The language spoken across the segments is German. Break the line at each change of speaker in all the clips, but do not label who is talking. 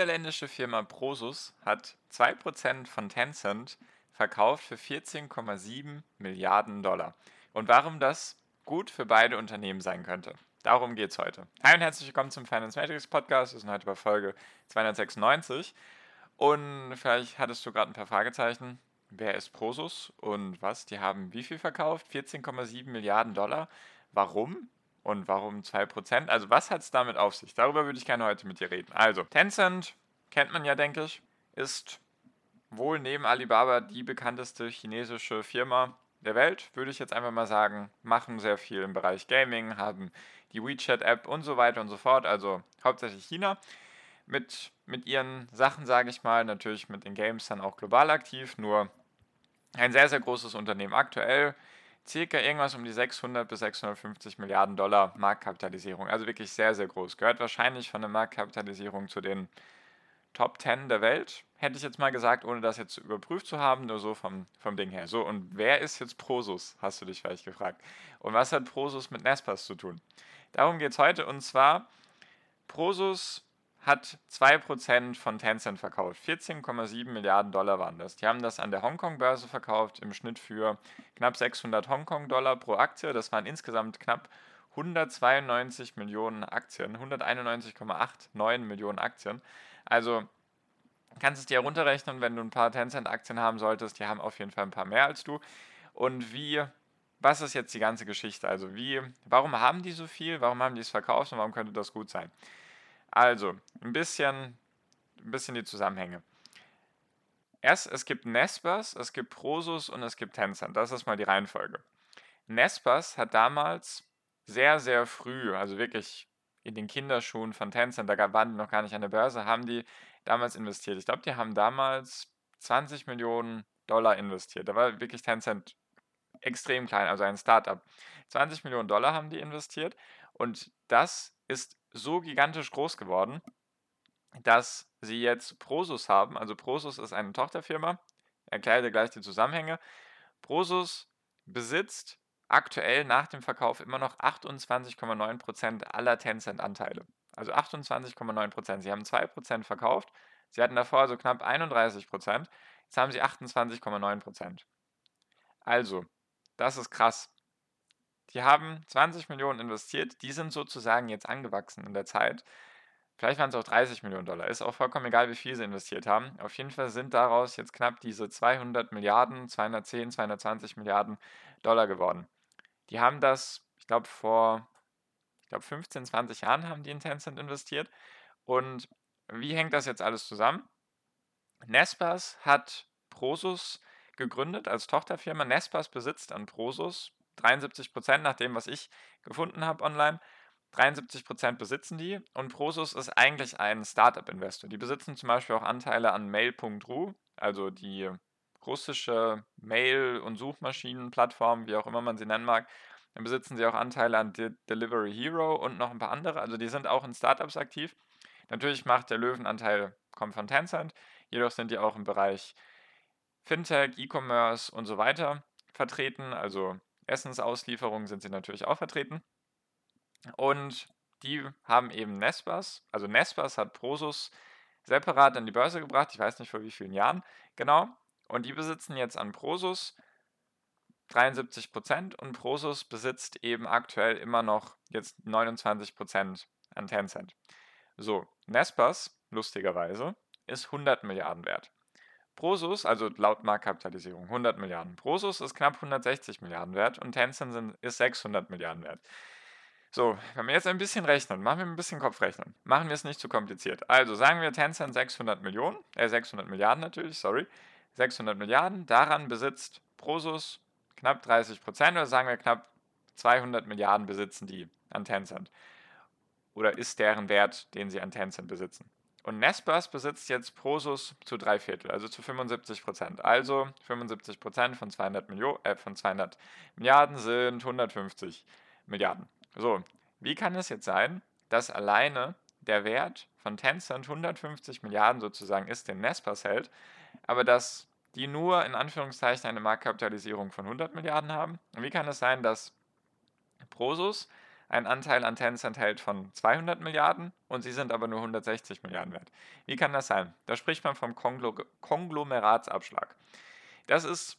Niederländische Firma Prosus hat 2% von Tencent verkauft für 14,7 Milliarden Dollar. Und warum das gut für beide Unternehmen sein könnte. Darum geht es heute. Hi und herzlich willkommen zum Finance Matrix Podcast. Wir sind heute bei Folge 296. Und vielleicht hattest du gerade ein paar Fragezeichen. Wer ist Prosus und was? Die haben wie viel verkauft? 14,7 Milliarden Dollar. Warum? Und warum 2%? Also was hat es damit auf sich? Darüber würde ich gerne heute mit dir reden. Also, Tencent, kennt man ja, denke ich, ist wohl neben Alibaba die bekannteste chinesische Firma der Welt, würde ich jetzt einfach mal sagen, machen sehr viel im Bereich Gaming, haben die WeChat-App und so weiter und so fort, also hauptsächlich China. Mit, mit ihren Sachen, sage ich mal, natürlich mit den Games dann auch global aktiv, nur ein sehr, sehr großes Unternehmen aktuell circa irgendwas um die 600 bis 650 Milliarden Dollar Marktkapitalisierung. Also wirklich sehr, sehr groß. Gehört wahrscheinlich von der Marktkapitalisierung zu den Top 10 der Welt, hätte ich jetzt mal gesagt, ohne das jetzt überprüft zu haben, nur so vom, vom Ding her. So, und wer ist jetzt Prosus, hast du dich vielleicht gefragt. Und was hat Prosus mit Nespas zu tun? Darum geht es heute und zwar, Prosus hat 2% von Tencent verkauft. 14,7 Milliarden Dollar waren das. Die haben das an der Hongkong-Börse verkauft, im Schnitt für knapp 600 Hongkong-Dollar pro Aktie. Das waren insgesamt knapp 192 Millionen Aktien, 191,89 Millionen Aktien. Also kannst du es dir herunterrechnen, wenn du ein paar Tencent-Aktien haben solltest. Die haben auf jeden Fall ein paar mehr als du. Und wie, was ist jetzt die ganze Geschichte? Also wie, warum haben die so viel? Warum haben die es verkauft und warum könnte das gut sein? Also, ein bisschen, ein bisschen die Zusammenhänge. Erst, es gibt Nespers, es gibt Prosus und es gibt Tencent. Das ist mal die Reihenfolge. Nespers hat damals sehr, sehr früh, also wirklich in den Kinderschuhen von Tencent, da waren die noch gar nicht an der Börse, haben die damals investiert. Ich glaube, die haben damals 20 Millionen Dollar investiert. Da war wirklich Tencent extrem klein, also ein Startup. 20 Millionen Dollar haben die investiert und das ist so gigantisch groß geworden, dass sie jetzt Prosus haben. Also Prosus ist eine Tochterfirma. Erkläre dir gleich die Zusammenhänge. Prosus besitzt aktuell nach dem Verkauf immer noch 28,9% aller Tencent-Anteile. Also 28,9%. Sie haben 2% verkauft. Sie hatten davor also knapp 31%. Jetzt haben sie 28,9%. Also, das ist krass. Die haben 20 Millionen investiert, die sind sozusagen jetzt angewachsen in der Zeit. Vielleicht waren es auch 30 Millionen Dollar. Ist auch vollkommen egal, wie viel sie investiert haben. Auf jeden Fall sind daraus jetzt knapp diese 200 Milliarden, 210, 220 Milliarden Dollar geworden. Die haben das, ich glaube, vor ich glaube 15, 20 Jahren haben die in Tencent investiert. Und wie hängt das jetzt alles zusammen? Nespas hat Prosus gegründet als Tochterfirma. Nespas besitzt an Prosus 73 Prozent nach dem, was ich gefunden habe online. 73 Prozent besitzen die und Prosus ist eigentlich ein Startup-Investor. Die besitzen zum Beispiel auch Anteile an Mail.ru, also die russische Mail- und Suchmaschinenplattform, wie auch immer man sie nennen mag. Dann besitzen sie auch Anteile an De Delivery Hero und noch ein paar andere. Also die sind auch in Startups aktiv. Natürlich macht der Löwenanteil kommt von Tencent, jedoch sind die auch im Bereich Fintech, E-Commerce und so weiter vertreten. Also Essensauslieferungen sind sie natürlich auch vertreten. Und die haben eben Nespas, also Nespas hat Prosus separat an die Börse gebracht, ich weiß nicht vor wie vielen Jahren genau. Und die besitzen jetzt an Prosus 73% und Prosus besitzt eben aktuell immer noch jetzt 29% an Tencent. So, Nespas, lustigerweise, ist 100 Milliarden wert. Prosus, also laut Marktkapitalisierung 100 Milliarden. Prosus ist knapp 160 Milliarden wert und Tencent sind, ist 600 Milliarden wert. So, wenn wir jetzt ein bisschen rechnen, machen wir ein bisschen Kopfrechnen. Machen wir es nicht zu kompliziert. Also sagen wir Tencent 600 Millionen, äh 600 Milliarden natürlich, sorry. 600 Milliarden, daran besitzt Prosus knapp 30 Prozent oder sagen wir knapp 200 Milliarden besitzen die an Tencent. Oder ist deren Wert, den sie an Tencent besitzen. Und Nespers besitzt jetzt Prosus zu drei Viertel, also zu 75 Prozent. Also 75 Prozent von 200, Millionen, äh, von 200 Milliarden sind 150 Milliarden. So, wie kann es jetzt sein, dass alleine der Wert von Tencent 150 Milliarden sozusagen ist, den Nespers hält, aber dass die nur in Anführungszeichen eine Marktkapitalisierung von 100 Milliarden haben? Und wie kann es sein, dass Prosus einen Anteil an Tencent hält von 200 Milliarden und sie sind aber nur 160 Milliarden wert. Wie kann das sein? Da spricht man vom Konglomeratsabschlag. Das ist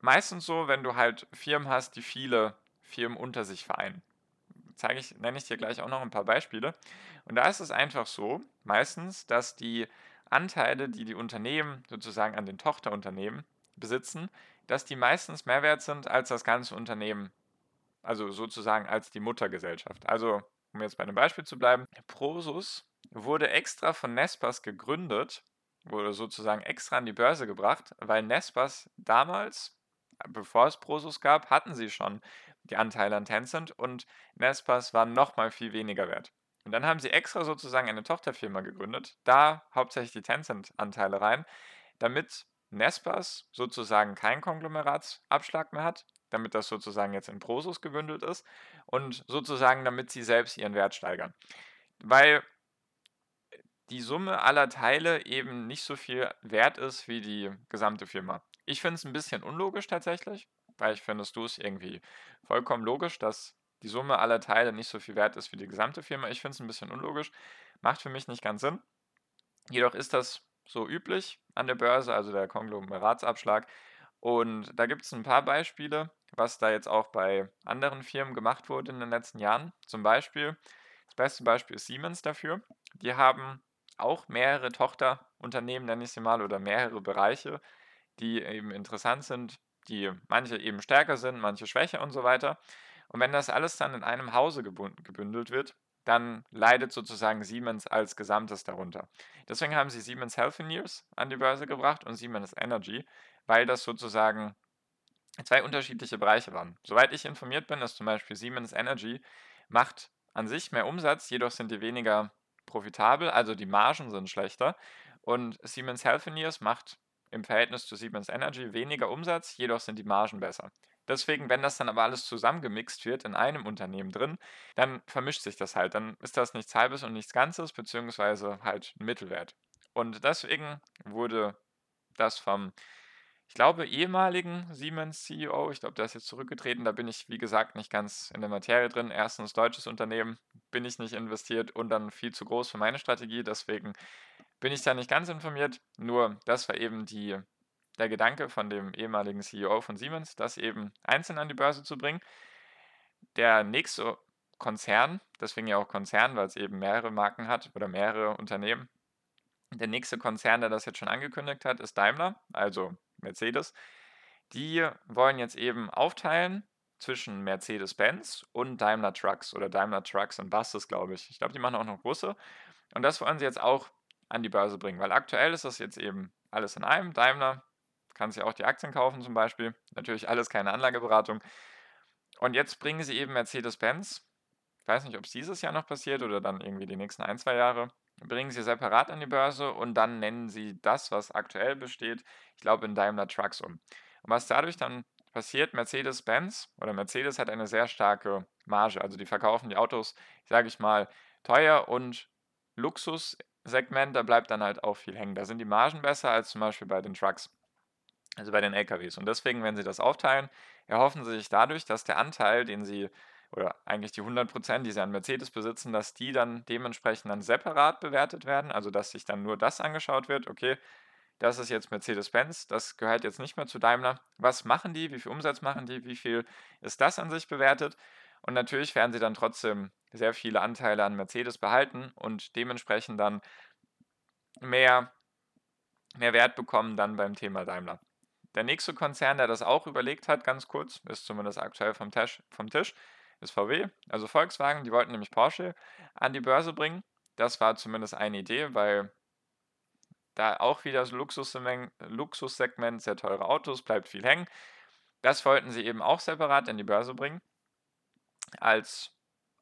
meistens so, wenn du halt Firmen hast, die viele Firmen unter sich vereinen. Zeige ich, nenne ich dir gleich auch noch ein paar Beispiele. Und da ist es einfach so, meistens, dass die Anteile, die die Unternehmen sozusagen an den Tochterunternehmen besitzen, dass die meistens mehr wert sind als das ganze Unternehmen also sozusagen als die Muttergesellschaft. Also, um jetzt bei einem Beispiel zu bleiben, Prosus wurde extra von Nespers gegründet, wurde sozusagen extra an die Börse gebracht, weil Nespers damals, bevor es Prosus gab, hatten sie schon die Anteile an Tencent und Nespers waren nochmal viel weniger wert. Und dann haben sie extra sozusagen eine Tochterfirma gegründet, da hauptsächlich die Tencent-Anteile rein, damit Nespers sozusagen keinen Konglomeratsabschlag mehr hat, damit das sozusagen jetzt in Prosus gebündelt ist und sozusagen damit sie selbst ihren Wert steigern. Weil die Summe aller Teile eben nicht so viel wert ist wie die gesamte Firma. Ich finde es ein bisschen unlogisch tatsächlich, weil ich finde, du es irgendwie vollkommen logisch, dass die Summe aller Teile nicht so viel wert ist wie die gesamte Firma. Ich finde es ein bisschen unlogisch, macht für mich nicht ganz Sinn. Jedoch ist das so üblich an der Börse, also der Konglomeratsabschlag. Und da gibt es ein paar Beispiele, was da jetzt auch bei anderen Firmen gemacht wurde in den letzten Jahren. Zum Beispiel, das beste Beispiel ist Siemens dafür. Die haben auch mehrere Tochterunternehmen, nenne ich sie mal, oder mehrere Bereiche, die eben interessant sind, die manche eben stärker sind, manche schwächer und so weiter. Und wenn das alles dann in einem Hause gebündelt wird, dann leidet sozusagen Siemens als Gesamtes darunter. Deswegen haben sie Siemens Healthineers an die Börse gebracht und Siemens Energy, weil das sozusagen zwei unterschiedliche Bereiche waren. Soweit ich informiert bin, ist zum Beispiel Siemens Energy macht an sich mehr Umsatz, jedoch sind die weniger profitabel, also die Margen sind schlechter. Und Siemens Healthineers macht im Verhältnis zu Siemens Energy weniger Umsatz, jedoch sind die Margen besser. Deswegen, wenn das dann aber alles zusammengemixt wird in einem Unternehmen drin, dann vermischt sich das halt. Dann ist das nichts Halbes und nichts Ganzes, beziehungsweise halt ein Mittelwert. Und deswegen wurde das vom, ich glaube, ehemaligen Siemens-CEO, ich glaube, der ist jetzt zurückgetreten, da bin ich, wie gesagt, nicht ganz in der Materie drin. Erstens deutsches Unternehmen, bin ich nicht investiert und dann viel zu groß für meine Strategie, deswegen bin ich da nicht ganz informiert. Nur das war eben die der Gedanke von dem ehemaligen CEO von Siemens, das eben einzeln an die Börse zu bringen. Der nächste Konzern, deswegen ja auch Konzern, weil es eben mehrere Marken hat oder mehrere Unternehmen. Der nächste Konzern, der das jetzt schon angekündigt hat, ist Daimler, also Mercedes. Die wollen jetzt eben aufteilen zwischen Mercedes-Benz und Daimler Trucks oder Daimler Trucks und Buses, glaube ich. Ich glaube, die machen auch noch Busse. Und das wollen sie jetzt auch an die Börse bringen, weil aktuell ist das jetzt eben alles in einem. Daimler kannst ja auch die Aktien kaufen zum Beispiel. Natürlich alles keine Anlageberatung. Und jetzt bringen sie eben Mercedes-Benz, ich weiß nicht, ob es dieses Jahr noch passiert oder dann irgendwie die nächsten ein, zwei Jahre, bringen sie separat an die Börse und dann nennen sie das, was aktuell besteht, ich glaube in Daimler Trucks um. Und was dadurch dann passiert, Mercedes-Benz oder Mercedes hat eine sehr starke Marge. Also die verkaufen die Autos, sage ich mal, teuer und Luxussegment, da bleibt dann halt auch viel hängen. Da sind die Margen besser als zum Beispiel bei den Trucks also bei den LKWs. Und deswegen, wenn sie das aufteilen, erhoffen sie sich dadurch, dass der Anteil, den sie, oder eigentlich die 100%, die sie an Mercedes besitzen, dass die dann dementsprechend dann separat bewertet werden, also dass sich dann nur das angeschaut wird, okay, das ist jetzt Mercedes-Benz, das gehört jetzt nicht mehr zu Daimler. Was machen die? Wie viel Umsatz machen die? Wie viel ist das an sich bewertet? Und natürlich werden sie dann trotzdem sehr viele Anteile an Mercedes behalten und dementsprechend dann mehr, mehr Wert bekommen dann beim Thema Daimler. Der nächste Konzern, der das auch überlegt hat, ganz kurz, ist zumindest aktuell vom Tisch, vom Tisch ist VW, also Volkswagen. Die wollten nämlich Porsche an die Börse bringen. Das war zumindest eine Idee, weil da auch wieder das Luxussegment, sehr teure Autos, bleibt viel hängen. Das wollten sie eben auch separat in die Börse bringen als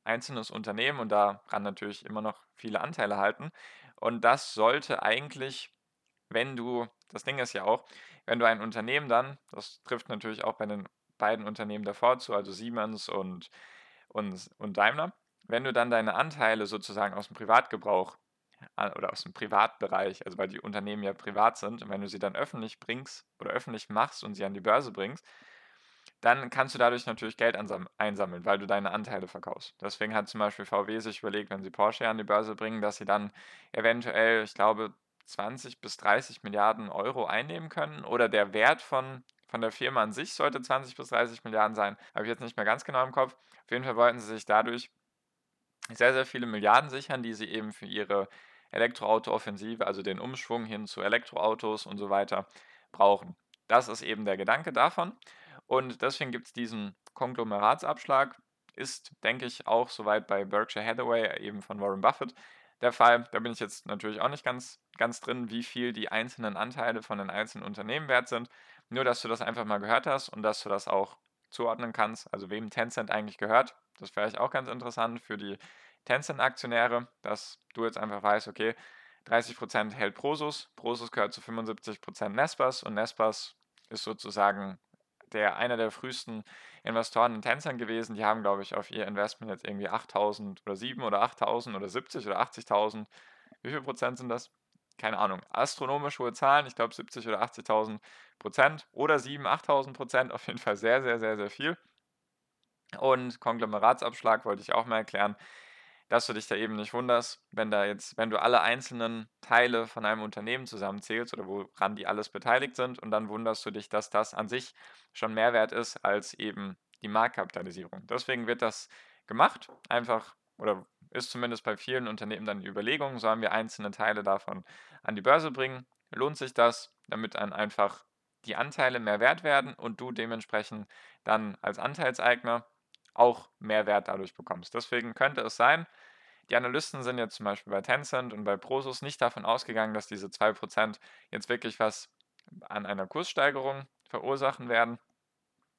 einzelnes Unternehmen und daran natürlich immer noch viele Anteile halten. Und das sollte eigentlich, wenn du, das Ding ist ja auch, wenn du ein Unternehmen dann, das trifft natürlich auch bei den beiden Unternehmen davor zu, also Siemens und, und, und Daimler, wenn du dann deine Anteile sozusagen aus dem Privatgebrauch oder aus dem Privatbereich, also weil die Unternehmen ja privat sind, und wenn du sie dann öffentlich bringst oder öffentlich machst und sie an die Börse bringst, dann kannst du dadurch natürlich Geld einsammeln, weil du deine Anteile verkaufst. Deswegen hat zum Beispiel VW sich überlegt, wenn sie Porsche an die Börse bringen, dass sie dann eventuell, ich glaube, 20 bis 30 Milliarden Euro einnehmen können oder der Wert von, von der Firma an sich sollte 20 bis 30 Milliarden sein. Habe ich jetzt nicht mehr ganz genau im Kopf. Auf jeden Fall wollten sie sich dadurch sehr, sehr viele Milliarden sichern, die sie eben für ihre Elektroauto-Offensive, also den Umschwung hin zu Elektroautos und so weiter, brauchen. Das ist eben der Gedanke davon. Und deswegen gibt es diesen Konglomeratsabschlag. Ist, denke ich, auch soweit bei Berkshire Hathaway, eben von Warren Buffett, der Fall. Da bin ich jetzt natürlich auch nicht ganz, ganz drin, wie viel die einzelnen Anteile von den einzelnen Unternehmen wert sind. Nur, dass du das einfach mal gehört hast und dass du das auch zuordnen kannst, also wem Tencent eigentlich gehört. Das wäre auch ganz interessant für die Tencent-Aktionäre, dass du jetzt einfach weißt, okay, 30% hält Prosus, Prosus gehört zu 75% Nespas und Nespas ist sozusagen der, einer der frühesten Investoren in Tencent gewesen. Die haben, glaube ich, auf ihr Investment jetzt irgendwie 8000 oder 7 oder 8000 oder 70 oder 80.000. Wie viel Prozent sind das? Keine Ahnung. Astronomisch hohe Zahlen. Ich glaube 70 oder 80.000 Prozent oder 7, 8.000 Prozent. Auf jeden Fall sehr, sehr, sehr, sehr viel. Und Konglomeratsabschlag wollte ich auch mal erklären dass du dich da eben nicht wunderst, wenn da jetzt, wenn du alle einzelnen Teile von einem Unternehmen zusammenzählst oder woran die alles beteiligt sind und dann wunderst du dich, dass das an sich schon mehr wert ist als eben die Marktkapitalisierung. Deswegen wird das gemacht, einfach oder ist zumindest bei vielen Unternehmen dann die Überlegung, sollen wir einzelne Teile davon an die Börse bringen? Lohnt sich das, damit dann einfach die Anteile mehr wert werden und du dementsprechend dann als Anteilseigner auch mehr Wert dadurch bekommst. Deswegen könnte es sein, die Analysten sind jetzt zum Beispiel bei Tencent und bei Prosus nicht davon ausgegangen, dass diese 2% jetzt wirklich was an einer Kurssteigerung verursachen werden.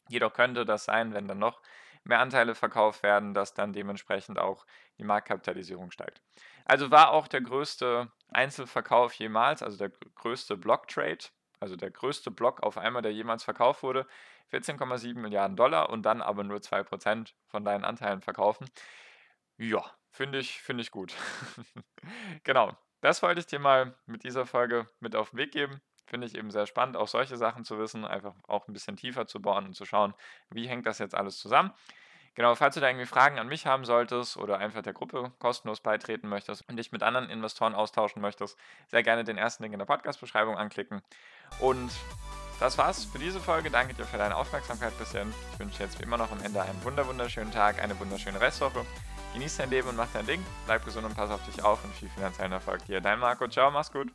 Jedoch könnte das sein, wenn dann noch mehr Anteile verkauft werden, dass dann dementsprechend auch die Marktkapitalisierung steigt. Also war auch der größte Einzelverkauf jemals, also der größte Block-Trade, also der größte Block auf einmal, der jemals verkauft wurde, 14,7 Milliarden Dollar und dann aber nur 2% von deinen Anteilen verkaufen. Ja, finde ich, find ich gut. genau, das wollte ich dir mal mit dieser Folge mit auf den Weg geben. Finde ich eben sehr spannend, auch solche Sachen zu wissen, einfach auch ein bisschen tiefer zu bohren und zu schauen, wie hängt das jetzt alles zusammen. Genau, falls du da irgendwie Fragen an mich haben solltest oder einfach der Gruppe kostenlos beitreten möchtest und dich mit anderen Investoren austauschen möchtest, sehr gerne den ersten Link in der Podcast-Beschreibung anklicken. Und das war's für diese Folge. Danke dir für deine Aufmerksamkeit bisher. Ich wünsche jetzt wie immer noch am Ende einen wunderschönen Tag, eine wunderschöne Restwoche. Genieß dein Leben und mach dein Ding. Bleib gesund und pass auf dich auf und viel finanziellen Erfolg dir. Dein Marco. Ciao, mach's gut.